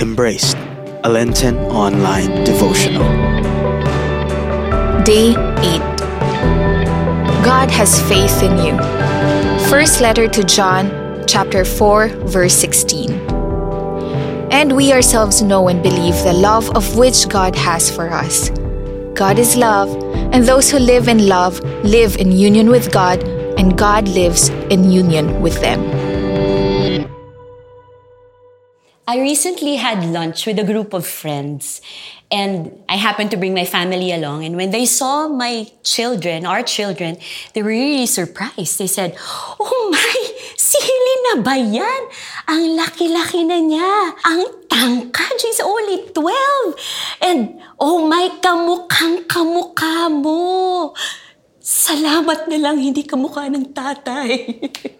Embraced, a Lenten online devotional. Day 8 God has faith in you. First letter to John, chapter 4, verse 16. And we ourselves know and believe the love of which God has for us. God is love, and those who live in love live in union with God, and God lives in union with them. I recently had lunch with a group of friends and I happened to bring my family along. And when they saw my children, our children, they were really surprised. They said, Oh my, si Helena ba yan? Ang laki-laki na niya. Ang tangkad. She's only 12. And oh my, kamukhang kamukha mo. Salamat na lang hindi kamukha ng tatay.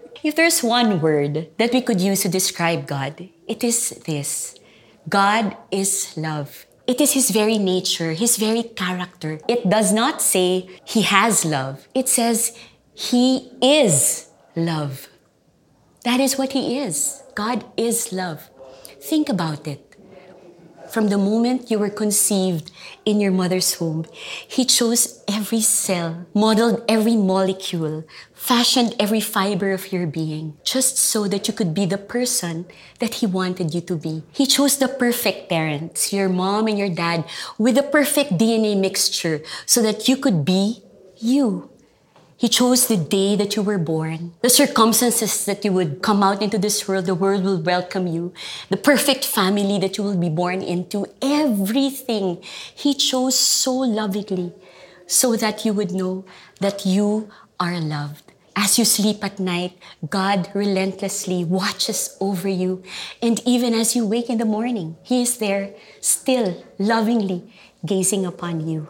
If there's one word that we could use to describe God, it is this God is love. It is His very nature, His very character. It does not say He has love, it says He is love. That is what He is. God is love. Think about it. From the moment you were conceived in your mother's womb, He chose every cell, modeled every molecule, fashioned every fiber of your being, just so that you could be the person that He wanted you to be. He chose the perfect parents, your mom and your dad, with the perfect DNA mixture, so that you could be you. He chose the day that you were born, the circumstances that you would come out into this world, the world will welcome you, the perfect family that you will be born into, everything. He chose so lovingly so that you would know that you are loved. As you sleep at night, God relentlessly watches over you. And even as you wake in the morning, He is there, still lovingly gazing upon you.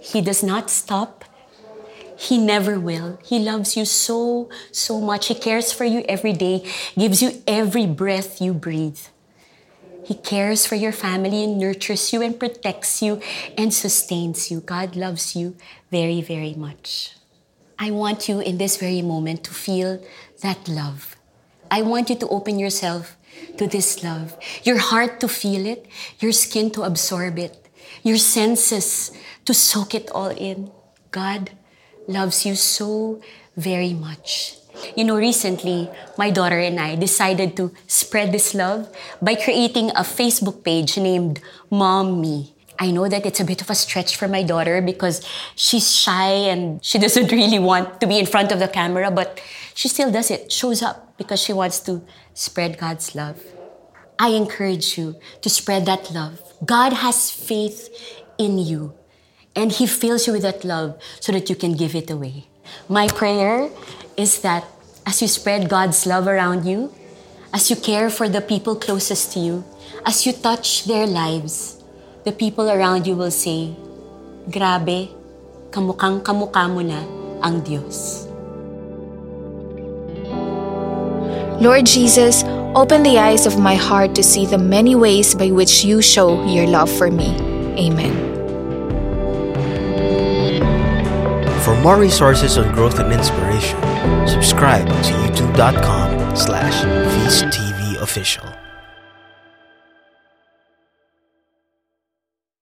He does not stop he never will. He loves you so, so much. He cares for you every day, gives you every breath you breathe. He cares for your family and nurtures you and protects you and sustains you. God loves you very, very much. I want you in this very moment to feel that love. I want you to open yourself to this love, your heart to feel it, your skin to absorb it, your senses to soak it all in. God loves you so very much. You know, recently, my daughter and I decided to spread this love by creating a Facebook page named Mom Me. I know that it's a bit of a stretch for my daughter because she's shy and she doesn't really want to be in front of the camera, but she still does it, shows up because she wants to spread God's love. I encourage you to spread that love. God has faith in you. And He fills you with that love so that you can give it away. My prayer is that as you spread God's love around you, as you care for the people closest to you, as you touch their lives, the people around you will say, Grabe, kamukhang kamukha mo na ang Diyos. Lord Jesus, open the eyes of my heart to see the many ways by which you show your love for me. Amen. For more resources on growth and inspiration, subscribe to youtube.com slash feasttv official.